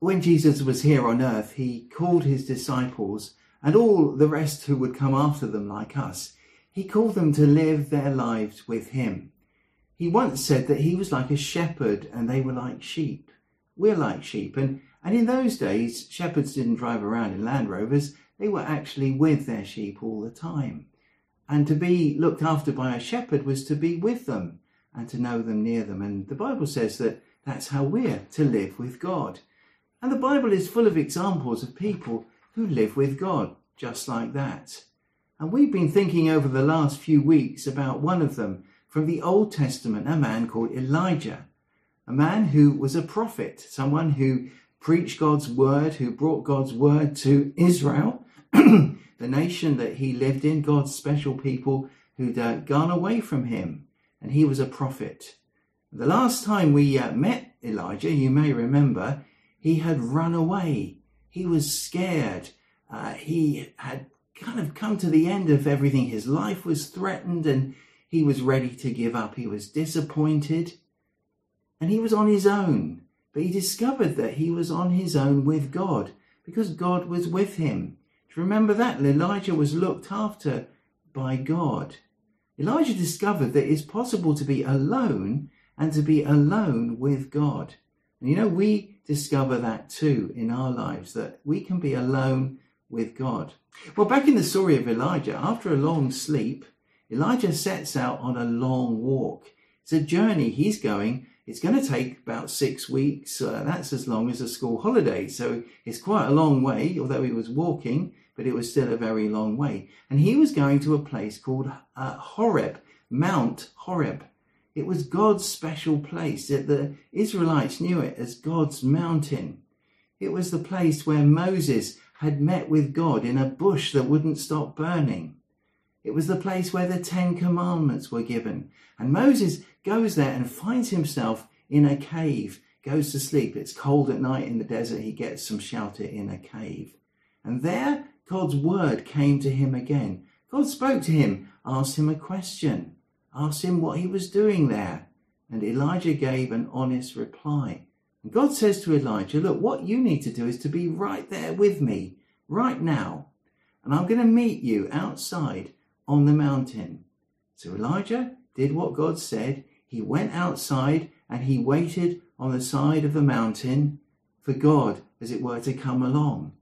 when Jesus was here on earth, he called his disciples and all the rest who would come after them like us, he called them to live their lives with him. He once said that he was like a shepherd and they were like sheep. We're like sheep. And, and in those days, shepherds didn't drive around in Land Rovers. They were actually with their sheep all the time. And to be looked after by a shepherd was to be with them and to know them near them. And the Bible says that that's how we're to live with God. And the Bible is full of examples of people who live with God just like that. And we've been thinking over the last few weeks about one of them from the Old Testament, a man called Elijah, a man who was a prophet, someone who preached God's word, who brought God's word to Israel, the nation that he lived in, God's special people who'd uh, gone away from him. And he was a prophet. The last time we uh, met Elijah, you may remember, he had run away. He was scared. Uh, he had kind of come to the end of everything. His life was threatened and he was ready to give up. He was disappointed and he was on his own. But he discovered that he was on his own with God because God was with him. Do you remember that? Elijah was looked after by God. Elijah discovered that it's possible to be alone and to be alone with God. And you know, we discover that too in our lives, that we can be alone with God. Well, back in the story of Elijah, after a long sleep, Elijah sets out on a long walk. It's a journey he's going. It's going to take about six weeks. Uh, that's as long as a school holiday. So it's quite a long way, although he was walking, but it was still a very long way. And he was going to a place called uh, Horeb, Mount Horeb. It was God's special place. The Israelites knew it as God's mountain. It was the place where Moses had met with God in a bush that wouldn't stop burning. It was the place where the Ten Commandments were given. And Moses goes there and finds himself in a cave, goes to sleep. It's cold at night in the desert. He gets some shelter in a cave. And there, God's word came to him again. God spoke to him, asked him a question asked him what he was doing there. And Elijah gave an honest reply. And God says to Elijah, Look, what you need to do is to be right there with me, right now. And I'm going to meet you outside on the mountain. So Elijah did what God said. He went outside and he waited on the side of the mountain for God, as it were, to come along.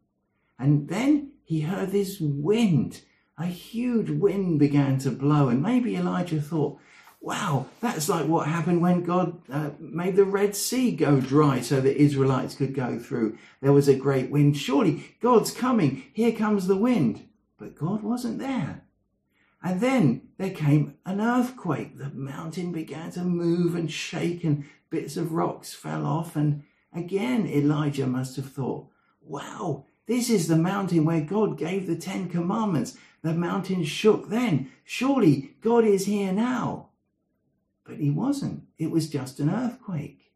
And then he heard this wind a huge wind began to blow, and maybe Elijah thought, wow, that's like what happened when God uh, made the Red Sea go dry so the Israelites could go through. There was a great wind. Surely God's coming. Here comes the wind. But God wasn't there. And then there came an earthquake. The mountain began to move and shake, and bits of rocks fell off. And again, Elijah must have thought, wow, this is the mountain where God gave the Ten Commandments. The mountain shook then. Surely God is here now. But he wasn't. It was just an earthquake.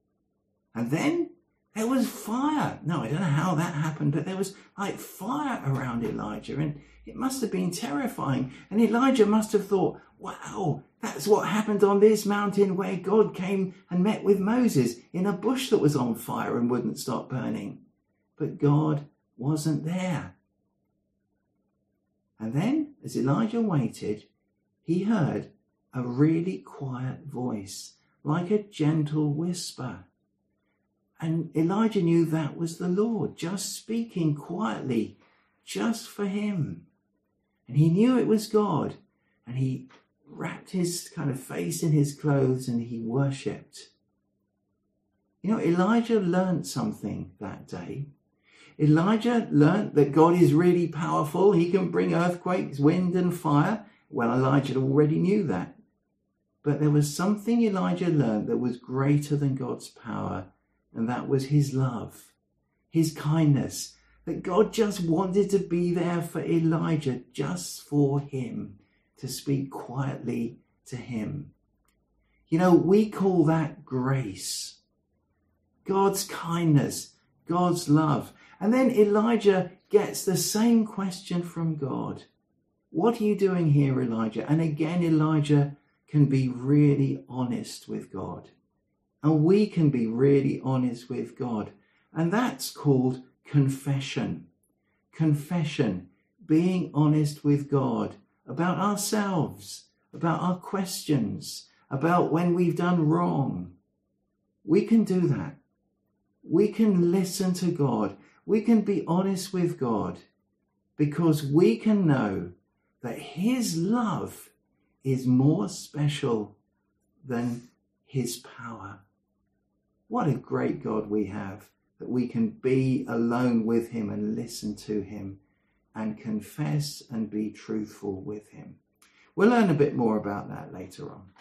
And then there was fire. No, I don't know how that happened, but there was like fire around Elijah and it must have been terrifying. And Elijah must have thought, wow, that's what happened on this mountain where God came and met with Moses in a bush that was on fire and wouldn't stop burning. But God wasn't there. And then, as Elijah waited, he heard a really quiet voice, like a gentle whisper. And Elijah knew that was the Lord, just speaking quietly, just for him. And he knew it was God. And he wrapped his kind of face in his clothes and he worshipped. You know, Elijah learned something that day. Elijah learnt that God is really powerful. He can bring earthquakes, wind, and fire. Well, Elijah already knew that. But there was something Elijah learned that was greater than God's power, and that was his love, his kindness, that God just wanted to be there for Elijah, just for him, to speak quietly to him. You know, we call that grace. God's kindness, God's love. And then Elijah gets the same question from God. What are you doing here, Elijah? And again, Elijah can be really honest with God. And we can be really honest with God. And that's called confession. Confession, being honest with God about ourselves, about our questions, about when we've done wrong. We can do that. We can listen to God. We can be honest with God because we can know that His love is more special than His power. What a great God we have that we can be alone with Him and listen to Him and confess and be truthful with Him. We'll learn a bit more about that later on.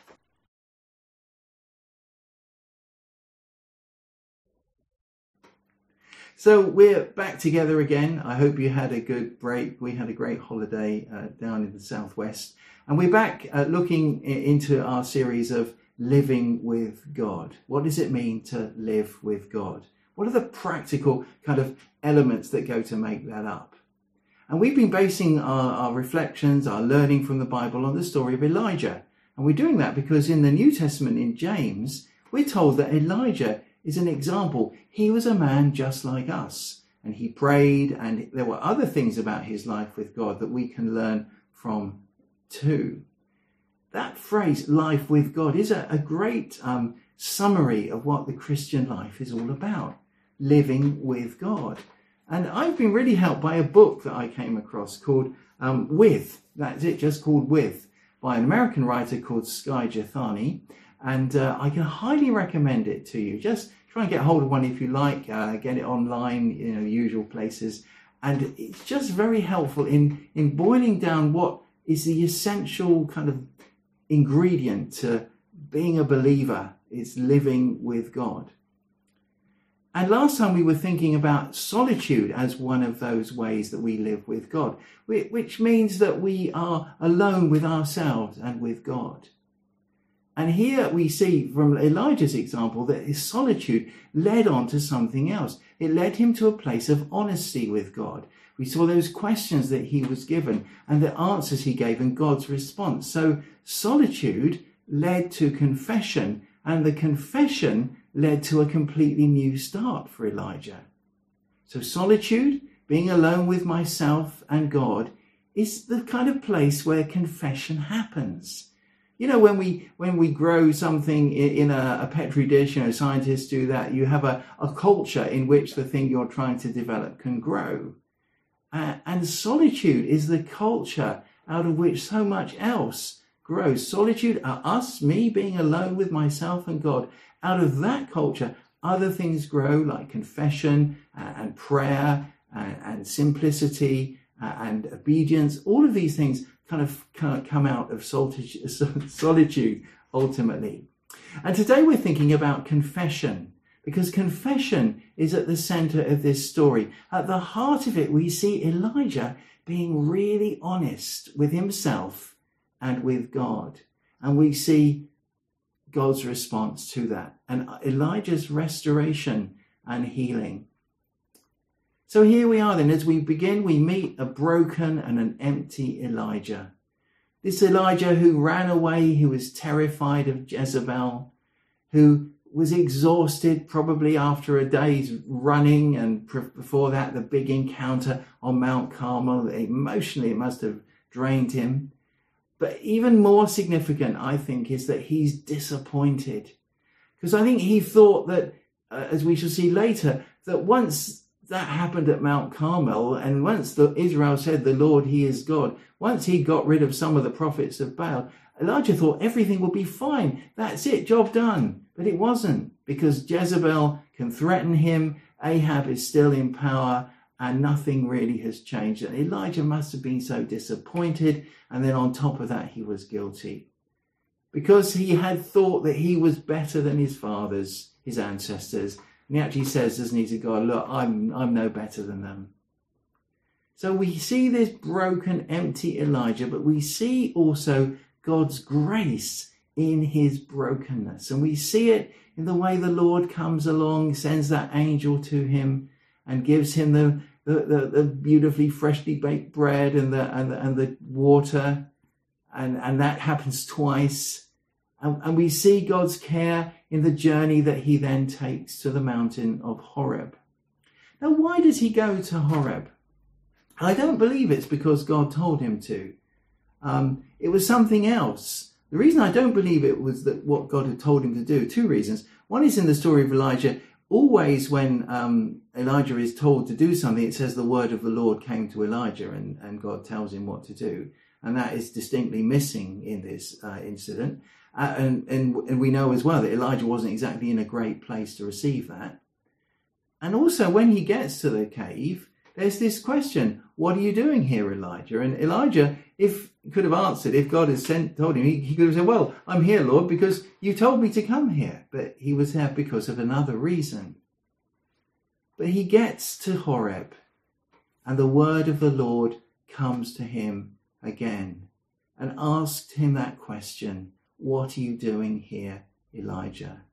So we're back together again. I hope you had a good break. We had a great holiday uh, down in the southwest. And we're back uh, looking into our series of living with God. What does it mean to live with God? What are the practical kind of elements that go to make that up? And we've been basing our, our reflections, our learning from the Bible on the story of Elijah. And we're doing that because in the New Testament, in James, we're told that Elijah is an example. He was a man just like us, and he prayed, and there were other things about his life with God that we can learn from too. That phrase, life with God, is a, a great um, summary of what the Christian life is all about living with God. And I've been really helped by a book that I came across called um, With, that's it, just called With, by an American writer called Skye Jethani. And uh, I can highly recommend it to you. Just try and get hold of one if you like, uh, get it online, you know, usual places. And it's just very helpful in, in boiling down what is the essential kind of ingredient to being a believer is living with God. And last time we were thinking about solitude as one of those ways that we live with God, which means that we are alone with ourselves and with God. And here we see from Elijah's example that his solitude led on to something else. It led him to a place of honesty with God. We saw those questions that he was given and the answers he gave and God's response. So solitude led to confession and the confession led to a completely new start for Elijah. So solitude, being alone with myself and God, is the kind of place where confession happens. You know, when we when we grow something in, a, a, petri dish, you know, scientists do that. You have a, a culture in which the thing you're trying to develop can grow, uh, and solitude is the culture out of which so much else grows. Solitude are us, me being alone with myself and God, out of that culture, other things grow like confession uh, and prayer and, and simplicity and obedience. All of these things kind of, kind of come out of solitude ultimately. And today we're thinking about confession because confession is at the center of this story. At the heart of it, we see Elijah being really honest with himself and with God. And we see God's response to that and Elijah's restoration and healing. So here we are then, as we begin, we meet a broken and an empty Elijah. This Elijah who ran away, who was terrified of Jezebel, who was exhausted probably after a day's running and before that the big encounter on Mount Carmel. Emotionally, it must have drained him. But even more significant, I think, is that he's disappointed. Because I think he thought that, uh, as we shall see later, that once that happened at Mount Carmel, and once the, Israel said, The Lord, He is God, once he got rid of some of the prophets of Baal, Elijah thought everything would be fine. That's it, job done. But it wasn't, because Jezebel can threaten him, Ahab is still in power, and nothing really has changed. And Elijah must have been so disappointed. And then on top of that, he was guilty because he had thought that he was better than his fathers, his ancestors. And he actually says, doesn't he, to God, look, I'm, I'm no better than them. So we see this broken, empty Elijah, but we see also God's grace in his brokenness. And we see it in the way the Lord comes along, sends that angel to him and gives him the, the, the, the beautifully freshly baked bread and the, and the, and the water. And, and that happens twice. And, and we see God's care in the journey that he then takes to the mountain of Horeb. Now, why does he go to Horeb? I don't believe it's because God told him to. Um, it was something else. The reason I don't believe it was that what God had told him to do, two reasons. One is in the story of Elijah. Always when um, Elijah is told to do something, it says the word of the Lord came to Elijah and, and God tells him what to do. And that is distinctly missing in this uh, incident. Uh, and, and, and we know as well that Elijah wasn't exactly in a great place to receive that. And also, when he gets to the cave, there's this question What are you doing here, Elijah? And Elijah, if could have answered, if God had sent, told him, he, he could have said, Well, I'm here, Lord, because you told me to come here. But he was there because of another reason. But he gets to Horeb, and the word of the Lord comes to him again and asked him that question What are you doing here, Elijah?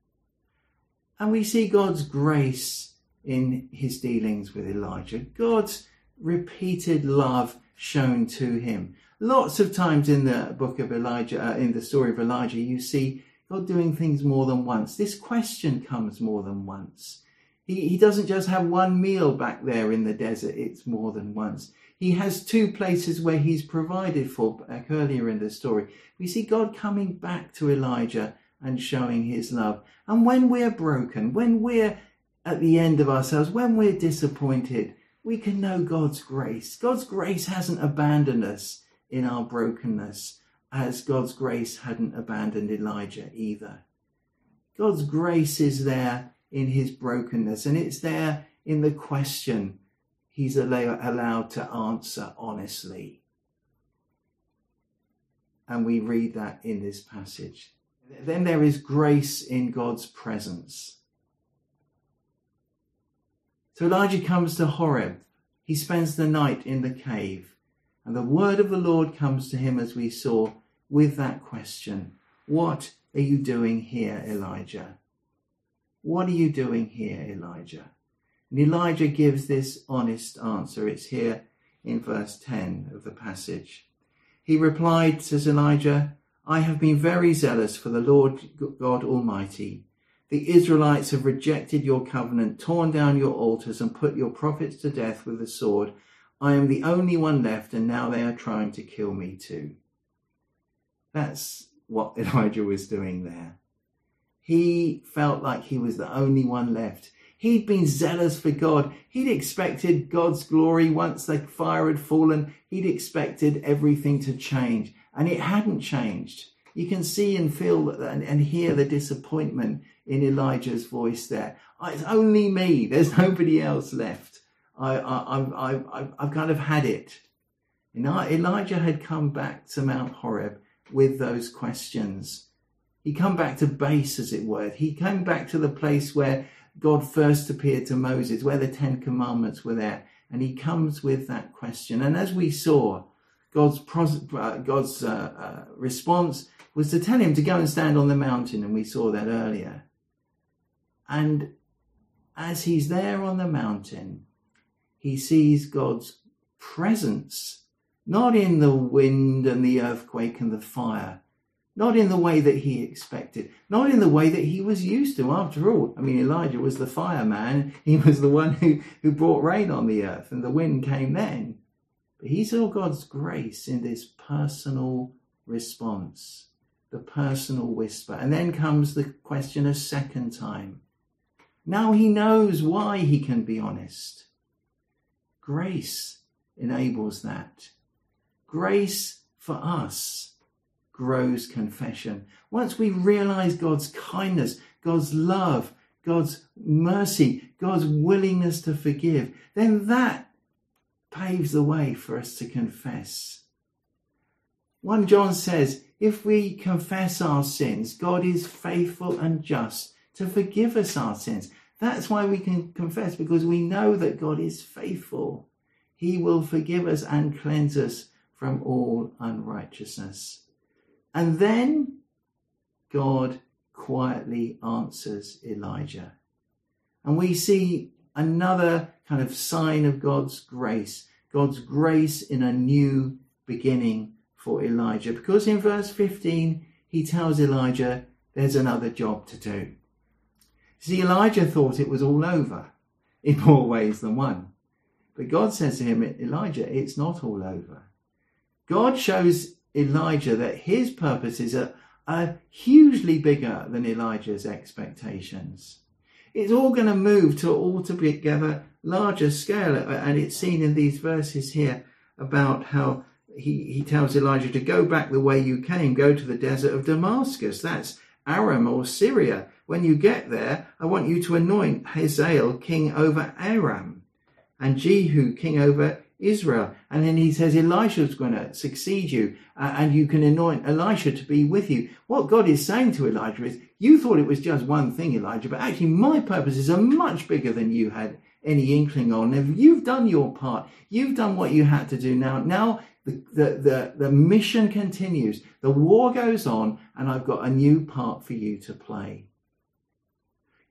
And we see God's grace in his dealings with Elijah, God's repeated love shown to him. Lots of times in the book of Elijah, uh, in the story of Elijah, you see God doing things more than once. This question comes more than once. He, he doesn't just have one meal back there in the desert, it's more than once. He has two places where he's provided for, back earlier in the story. We see God coming back to Elijah and showing his love. And when we're broken, when we're at the end of ourselves, when we're disappointed, we can know God's grace. God's grace hasn't abandoned us in our brokenness, as God's grace hadn't abandoned Elijah either. God's grace is there in his brokenness, and it's there in the question he's allowed to answer honestly. And we read that in this passage. Then there is grace in God's presence. So Elijah comes to Horeb. He spends the night in the cave. And the word of the Lord comes to him, as we saw, with that question What are you doing here, Elijah? What are you doing here, Elijah? And Elijah gives this honest answer. It's here in verse 10 of the passage. He replied, says Elijah, I have been very zealous for the Lord God Almighty the Israelites have rejected your covenant, torn down your altars, and put your prophets to death with the sword. I am the only one left, and now they are trying to kill me too. That's what Elijah was doing there. He felt like he was the only one left. He'd been zealous for God. He'd expected God's glory once the fire had fallen. He'd expected everything to change, and it hadn't changed. You can see and feel and, and hear the disappointment in Elijah's voice there. Ah, it's only me. There's nobody else left. I, I, I, I've kind of had it. Know, Elijah had come back to Mount Horeb with those questions. He come back to base, as it were. He came back to the place where God first appeared to Moses, where the Ten Commandments were there. And he comes with that question. And as we saw, God's, uh, God's uh, uh, response was to tell him to go and stand on the mountain, and we saw that earlier. And as he's there on the mountain, he sees God's presence, not in the wind and the earthquake and the fire, not in the way that he expected, not in the way that he was used to. After all, I mean, Elijah was the fireman. He was the one who, who brought rain on the earth, and the wind came then. But he saw God's grace in this personal response the personal whisper. And then comes the question a second time. Now he knows why he can be honest. Grace enables that. Grace for us grows confession. Once we realize God's kindness, God's love, God's mercy, God's willingness to forgive, then that paves the way for us to confess. 1 John says, if we confess our sins, God is faithful and just to forgive us our sins. That's why we can confess, because we know that God is faithful. He will forgive us and cleanse us from all unrighteousness. And then God quietly answers Elijah. And we see another kind of sign of God's grace, God's grace in a new beginning for Elijah because in verse 15 he tells Elijah there's another job to do. See, Elijah thought it was all over. in more ways than one. But God says to him, Elijah, it's not all over. God shows Elijah that his purposes are, are hugely bigger than Elijah's expectations. It's all going to move to altogether larger scale, uh, and it's seen in these verses here about how he, he tells Elijah to go back the way you came, go to the desert of Damascus. That's Aram or Syria. When you get there, I want you to anoint Hazael king over Aram and Jehu king over Israel. And then he says Elisha's going to succeed you uh, and you can anoint Elisha to be with you. What God is saying to Elijah is, you thought it was just one thing, Elijah, but actually my purposes are much bigger than you had any inkling on. If you've done your part, you've done what you had to do now. Now the, the, the, the mission continues. The war goes on and I've got a new part for you to play.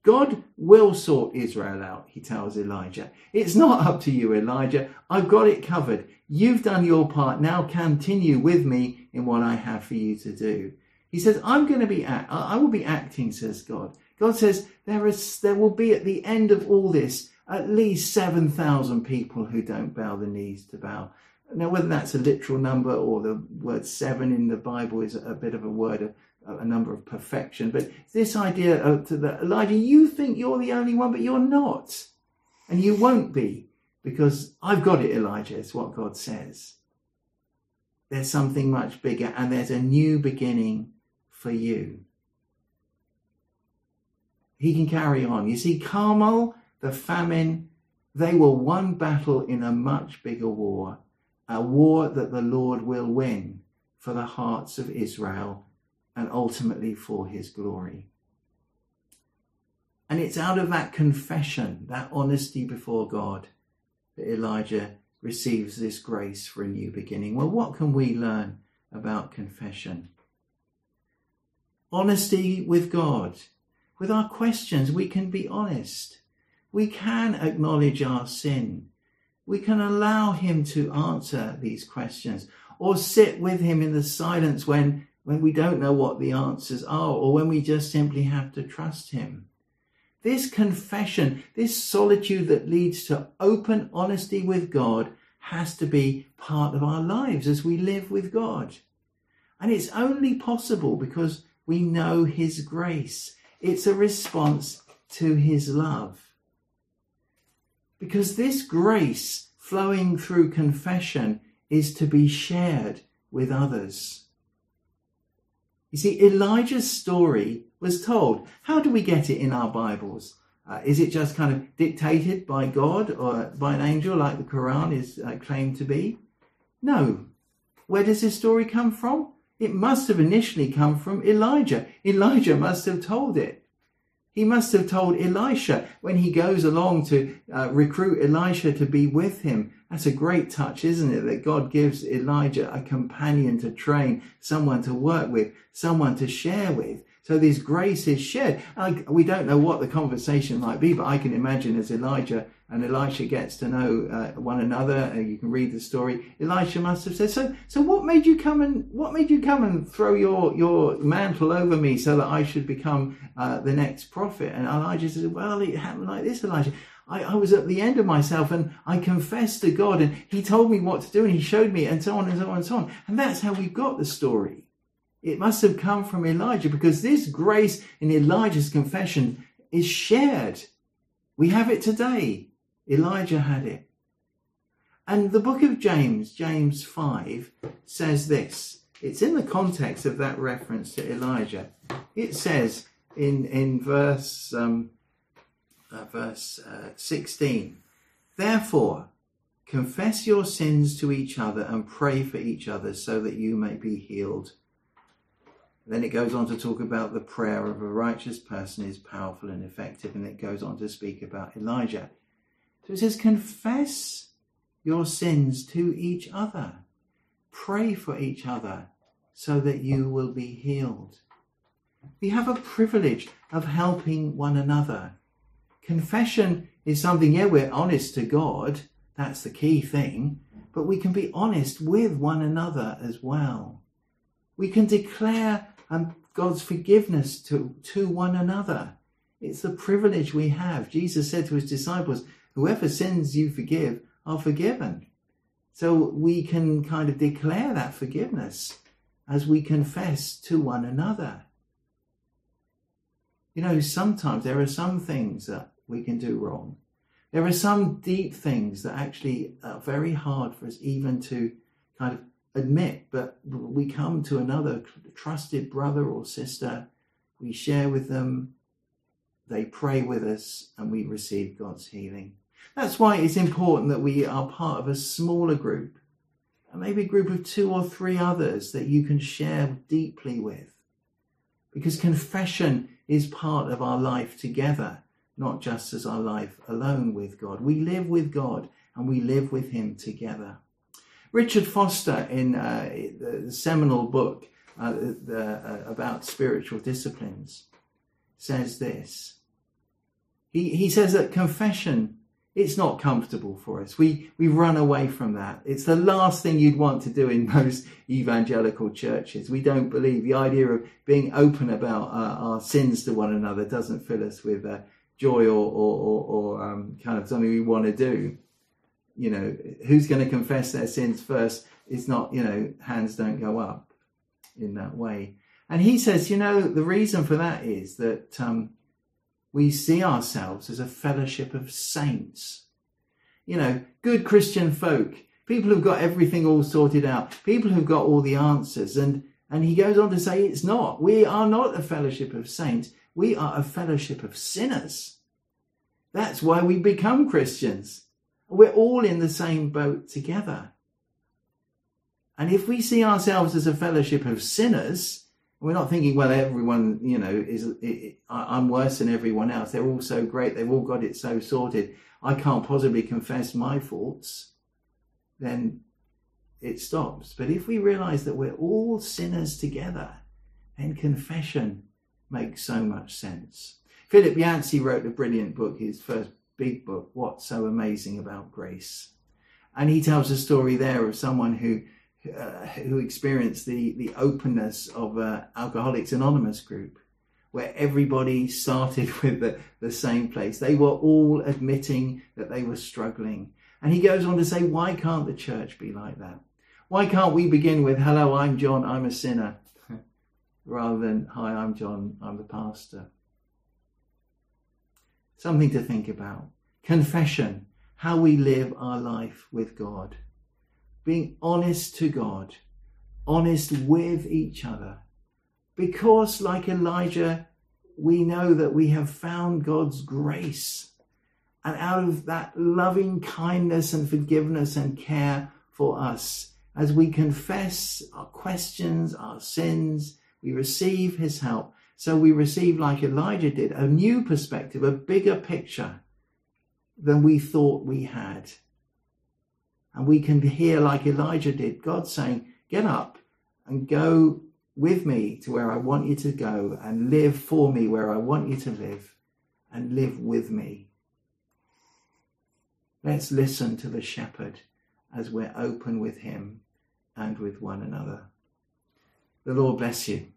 God will sort Israel out, he tells Elijah. It's not up to you, Elijah. I've got it covered. You've done your part. Now continue with me in what I have for you to do. He says, I'm going to be, act- I will be acting, says God. God says, there is, there will be at the end of all this at least 7,000 people who don't bow the knees to Baal. Now, whether that's a literal number or the word seven in the Bible is a bit of a word of a number of perfection. But this idea of to the Elijah, you think you're the only one, but you're not. And you won't be because I've got it, Elijah, It's what God says. There's something much bigger and there's a new beginning for you. He can carry on. You see, Carmel, the famine, they were one battle in a much bigger war, a war that the Lord will win for the hearts of Israel and ultimately for his glory. And it's out of that confession, that honesty before God, that Elijah receives this grace for a new beginning. Well, what can we learn about confession? Honesty with God. With our questions, we can be honest. We can acknowledge our sin. We can allow Him to answer these questions or sit with Him in the silence when when we don't know what the answers are, or when we just simply have to trust Him. This confession, this solitude that leads to open honesty with God, has to be part of our lives as we live with God. And it's only possible because we know His grace. It's a response to His love. Because this grace flowing through confession is to be shared with others. You see, Elijah's story was told. How do we get it in our Bibles? Uh, is it just kind of dictated by God or by an angel like the Quran is uh, claimed to be? No. Where does this story come from? It must have initially come from Elijah. Elijah must have told it. He must have told Elisha when he goes along to uh, recruit Elisha to be with him. That's a great touch, isn't it? That God gives Elijah a companion to train, someone to work with, someone to share with. So this grace is shared. we don't know what the conversation might be, but I can imagine as Elijah and Elisha gets to know uh, one another, you can read the story. Elisha must have said, "So, so what made you come and what made you come and throw your your mantle over me so that I should become uh, the next prophet?" And Elijah says, "Well, it happened like this, Elijah. I, I was at the end of myself and I confessed to God, and He told me what to do, and He showed me, and so on and so on and so on. And that's how we got the story." It must have come from Elijah because this grace in Elijah's confession is shared. We have it today. Elijah had it. And the book of James, James 5, says this. It's in the context of that reference to Elijah. It says in, in verse, um, uh, verse uh, 16, Therefore, confess your sins to each other and pray for each other so that you may be healed. Then it goes on to talk about the prayer of a righteous person is powerful and effective, and it goes on to speak about Elijah. So it says, confess your sins to each other, pray for each other so that you will be healed. We have a privilege of helping one another. Confession is something, yeah, we're honest to God, that's the key thing, but we can be honest with one another as well. We can declare and God's forgiveness to, to one another. It's the privilege we have. Jesus said to his disciples, whoever sins you forgive are forgiven. So we can kind of declare that forgiveness as we confess to one another. You know, sometimes there are some things that we can do wrong. There are some deep things that actually are very hard for us even to kind of admit, but we come to another trusted brother or sister, we share with them, they pray with us, and we receive God's healing. That's why it's important that we are part of a smaller group, maybe a group of two or three others that you can share deeply with. Because confession is part of our life together, not just as our life alone with God. We live with God and we live with Him together. Richard Foster, in uh, the seminal book uh, the, uh, about spiritual disciplines, says this. He, he says that confession it's not comfortable for us. We we run away from that. It's the last thing you'd want to do in most evangelical churches. We don't believe the idea of being open about uh, our sins to one another doesn't fill us with uh, joy or or, or, or um, kind of something we want to do. You know, who's going to confess their sins first? It's not. You know, hands don't go up in that way. And he says, you know, the reason for that is that um, we see ourselves as a fellowship of saints. You know, good Christian folk, people who've got everything all sorted out, people who've got all the answers. And, and he goes on to say it's not. We are not a fellowship of saints. We are a fellowship of sinners. That's why we become Christians. We're all in the same boat together. And if we see ourselves as a fellowship of sinners, we're not thinking, well, everyone, you know, is it, it, I'm worse than everyone else. They're all so great. They've all got it so sorted. I can't possibly confess my faults. Then it stops. But if we realize that we're all sinners together, then confession makes so much sense. Philip Yancey wrote a brilliant book, his first big book, What's So Amazing About Grace. And he tells a story there of someone who uh, who experienced the, the openness of uh, Alcoholics Anonymous group, where everybody started with the, the same place. They were all admitting that they were struggling. And he goes on to say, why can't the church be like that? Why can't we begin with, hello, I'm John, I'm a sinner, rather than, hi, I'm John, I'm the pastor? Something to think about. Confession, how we live our life with God being honest to God, honest with each other. Because, like Elijah, we know that we have found God's grace. And out of that loving kindness and forgiveness and care for us, as we confess our questions, our sins, we receive his help. So we receive, like Elijah did, a new perspective, a bigger picture than we thought we had. And we can hear, like Elijah did, God saying, Get up and go with me to where I want you to go and live for me where I want you to live and live with me. Let's listen to the shepherd as we're open with him and with one another. The Lord bless you.